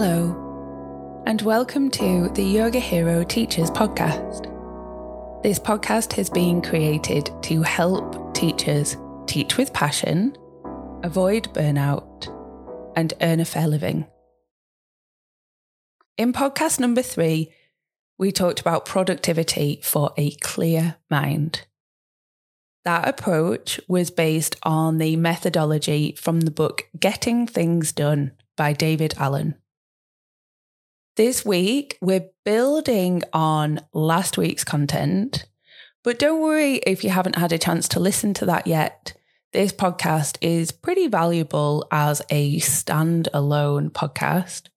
Hello, and welcome to the Yoga Hero Teachers Podcast. This podcast has been created to help teachers teach with passion, avoid burnout, and earn a fair living. In podcast number three, we talked about productivity for a clear mind. That approach was based on the methodology from the book Getting Things Done by David Allen. This week, we're building on last week's content, but don't worry if you haven't had a chance to listen to that yet. This podcast is pretty valuable as a standalone podcast.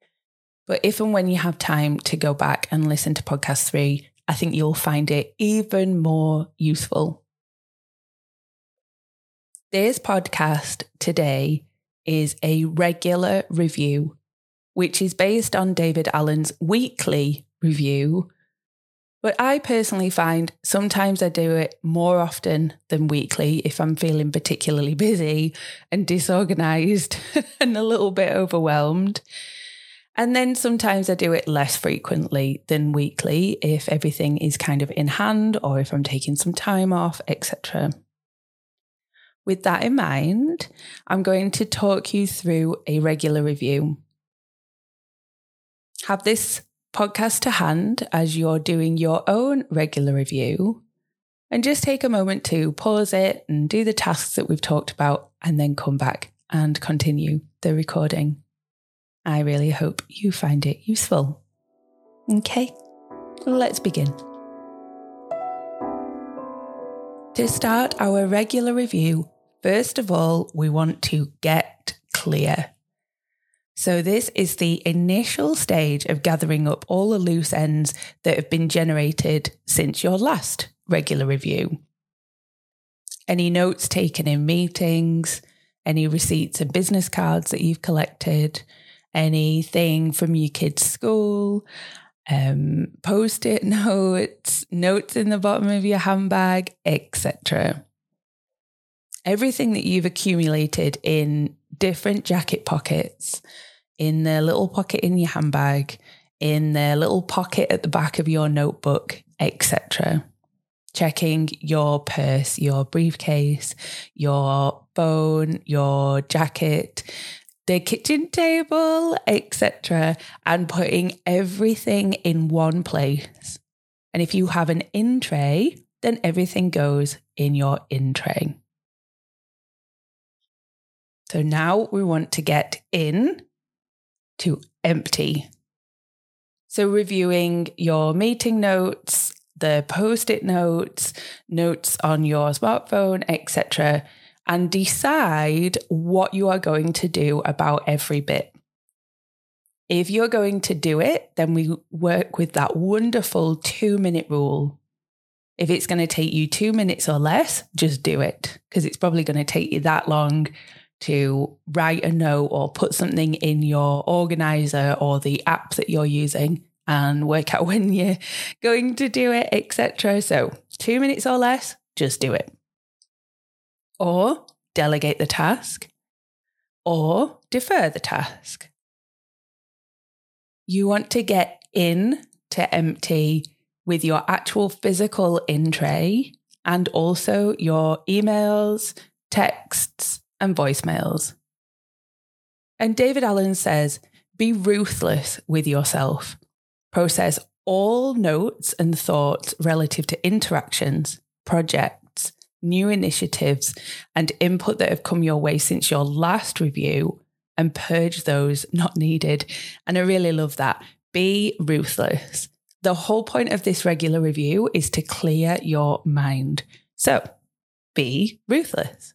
But if and when you have time to go back and listen to podcast three, I think you'll find it even more useful. This podcast today is a regular review which is based on David Allen's weekly review. But I personally find sometimes I do it more often than weekly if I'm feeling particularly busy and disorganized and a little bit overwhelmed. And then sometimes I do it less frequently than weekly if everything is kind of in hand or if I'm taking some time off, etc. With that in mind, I'm going to talk you through a regular review have this podcast to hand as you're doing your own regular review and just take a moment to pause it and do the tasks that we've talked about and then come back and continue the recording. I really hope you find it useful. Okay, let's begin. To start our regular review, first of all, we want to get clear. So, this is the initial stage of gathering up all the loose ends that have been generated since your last regular review. Any notes taken in meetings, any receipts and business cards that you've collected, anything from your kids' school, um, post it notes, notes in the bottom of your handbag, etc. Everything that you've accumulated in different jacket pockets in the little pocket in your handbag, in the little pocket at the back of your notebook, etc. Checking your purse, your briefcase, your phone, your jacket, the kitchen table, etc., and putting everything in one place. And if you have an in tray, then everything goes in your in tray. So now we want to get in to empty. So, reviewing your meeting notes, the post it notes, notes on your smartphone, etc., and decide what you are going to do about every bit. If you're going to do it, then we work with that wonderful two minute rule. If it's going to take you two minutes or less, just do it because it's probably going to take you that long to write a note or put something in your organizer or the app that you're using and work out when you're going to do it, etc. So, two minutes or less, just do it. Or delegate the task, or defer the task. You want to get in to empty with your actual physical in tray and also your emails, texts, and voicemails. And David Allen says, be ruthless with yourself. Process all notes and thoughts relative to interactions, projects, new initiatives, and input that have come your way since your last review and purge those not needed. And I really love that. Be ruthless. The whole point of this regular review is to clear your mind. So be ruthless.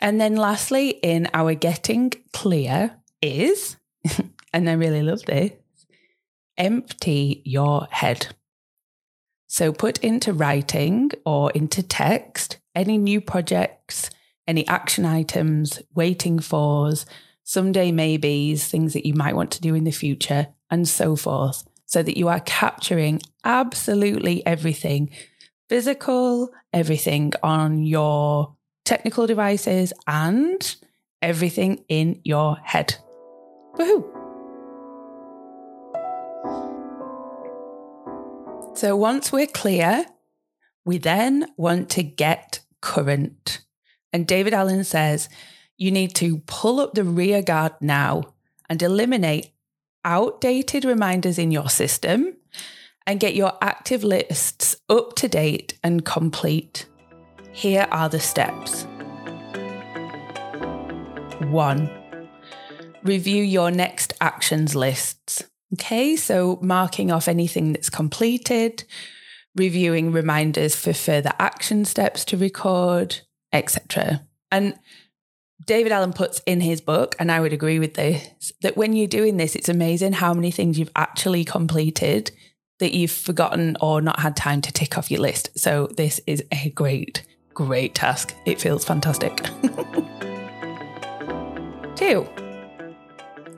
And then lastly, in our getting clear is, and I really love this, empty your head. So put into writing or into text any new projects, any action items, waiting fors, someday maybes, things that you might want to do in the future, and so forth, so that you are capturing absolutely everything physical, everything on your technical devices, and everything in your head. Woohoo! So once we're clear, we then want to get current. And David Allen says you need to pull up the rear guard now and eliminate outdated reminders in your system and get your active lists up to date and complete. Here are the steps. One, review your next actions lists. Okay, so marking off anything that's completed, reviewing reminders for further action steps to record, etc. And David Allen puts in his book, and I would agree with this, that when you're doing this, it's amazing how many things you've actually completed that you've forgotten or not had time to tick off your list. So this is a great, great task. It feels fantastic. Two,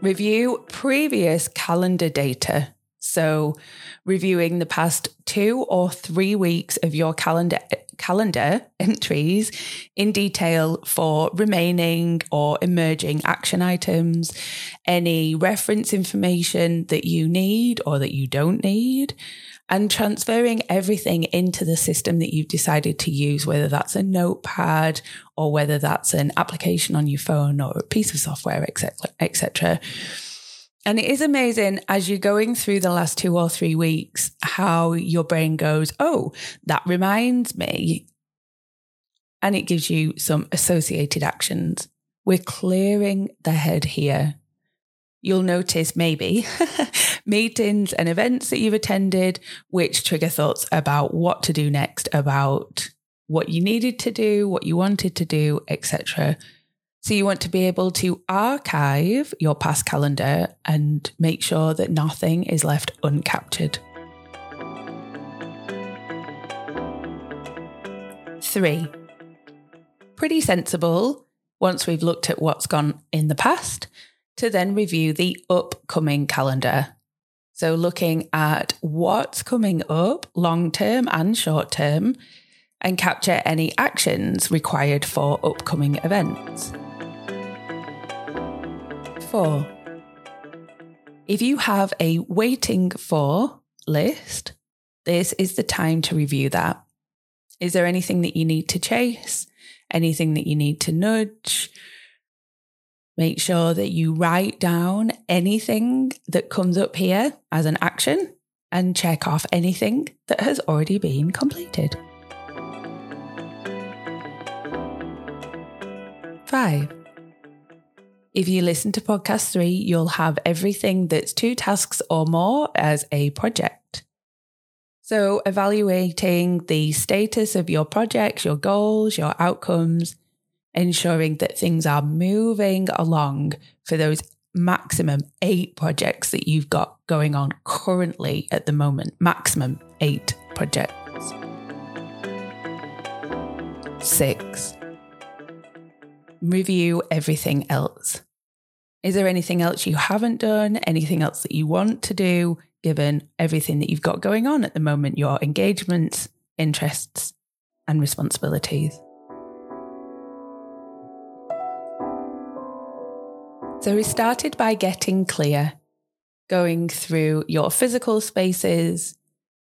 review previous calendar data. So reviewing the past two or three weeks of your calendar calendar entries in detail for remaining or emerging action items, any reference information that you need or that you don't need, and transferring everything into the system that you've decided to use, whether that's a notepad or whether that's an application on your phone or a piece of software, etc., etc. And it is amazing as you're going through the last two or three weeks how your brain goes, oh, that reminds me. And it gives you some associated actions. We're clearing the head here. You'll notice maybe meetings and events that you've attended, which trigger thoughts about what to do next, about what you needed to do, what you wanted to do, etc. So you want to be able to archive your past calendar and make sure that nothing is left uncaptured. Three, pretty sensible once we've looked at what's gone in the past to then review the upcoming calendar. So looking at what's coming up long term and short term and capture any actions required for upcoming events. Four. If you have a waiting for list, this is the time to review that. Is there anything that you need to chase? Anything that you need to nudge? Make sure that you write down anything that comes up here as an action and check off anything that has already been completed. Five. If you listen to podcast three, you'll have everything that's two tasks or more as a project. So, evaluating the status of your projects, your goals, your outcomes, ensuring that things are moving along for those maximum eight projects that you've got going on currently at the moment. Maximum eight projects. Six, review everything else. Is there anything else you haven't done? Anything else that you want to do, given everything that you've got going on at the moment, your engagements, interests, and responsibilities? So we started by getting clear, going through your physical spaces,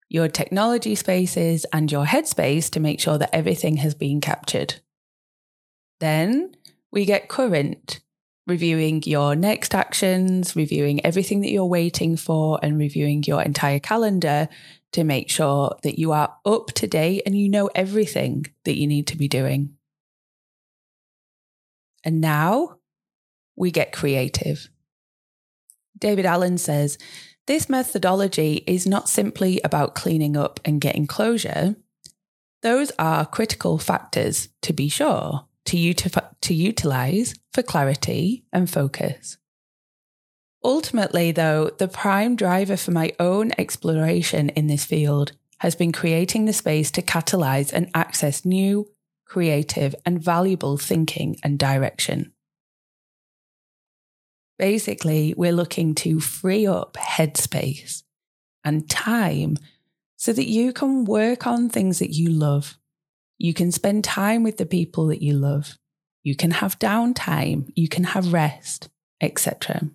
your technology spaces, and your headspace to make sure that everything has been captured. Then we get current, reviewing your next actions, reviewing everything that you're waiting for, and reviewing your entire calendar to make sure that you are up to date and you know everything that you need to be doing. And now we get creative. David Allen says this methodology is not simply about cleaning up and getting closure. Those are critical factors, to be sure, to, uti- to utilize for clarity and focus. Ultimately, though, the prime driver for my own exploration in this field has been creating the space to catalyze and access new, creative, and valuable thinking and direction. Basically, we're looking to free up headspace and time so that you can work on things that you love you can spend time with the people that you love. You can have downtime. You can have rest, etc.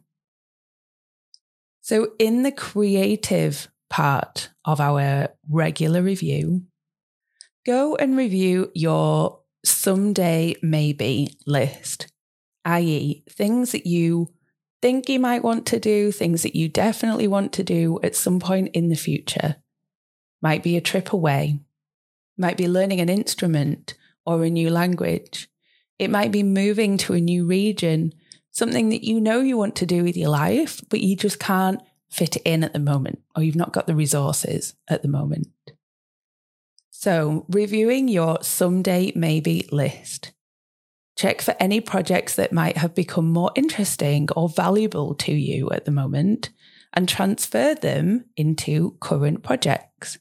So, in the creative part of our regular review, go and review your someday maybe list, i.e., things that you think you might want to do, things that you definitely want to do at some point in the future. Might be a trip away, might be learning an instrument or a new language. It might be moving to a new region something that you know you want to do with your life, but you just can't fit it in at the moment, or you've not got the resources at the moment. So, reviewing your someday maybe list. Check for any projects that might have become more interesting or valuable to you at the moment and transfer them into current projects.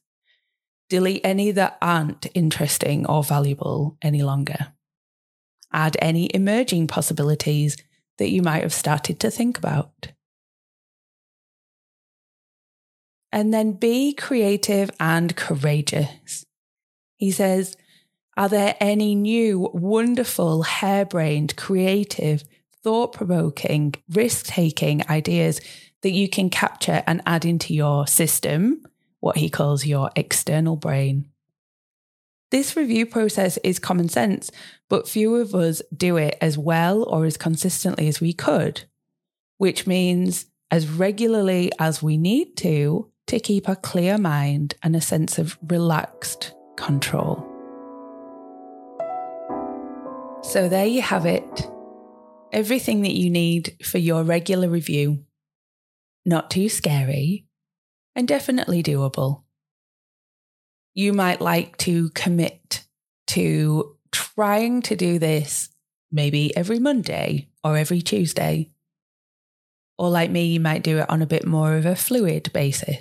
Delete any that aren't interesting or valuable any longer. Add any emerging possibilities that you might have started to think about. And then be creative and courageous. He says, Are there any new, wonderful, harebrained, creative, thought provoking, risk taking ideas that you can capture and add into your system, what he calls your external brain? This review process is common sense, but few of us do it as well or as consistently as we could, which means as regularly as we need to to keep a clear mind and a sense of relaxed control. So there you have it. Everything that you need for your regular review. Not too scary and definitely doable you might like to commit to trying to do this maybe every Monday or every Tuesday. Or like me, you might do it on a bit more of a fluid basis.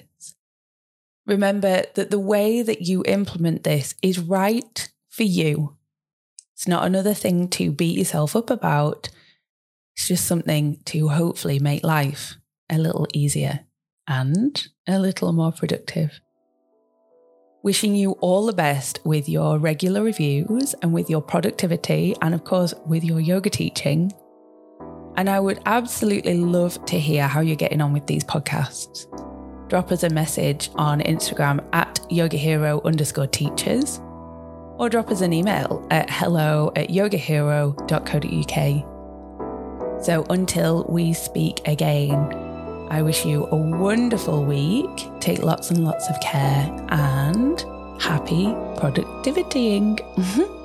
Remember that the way that you implement this is right for you. It's not another thing to beat yourself up about. It's just something to hopefully make life a little easier and a little more productive. Wishing you all the best with your regular reviews and with your productivity, and of course, with your yoga teaching. And I would absolutely love to hear how you're getting on with these podcasts. Drop us a message on Instagram at yogahero underscore teachers or drop us an email at hello at yogahero.co.uk. So until we speak again, I wish you a wonderful week. Take lots and lots of care and happy productivitying.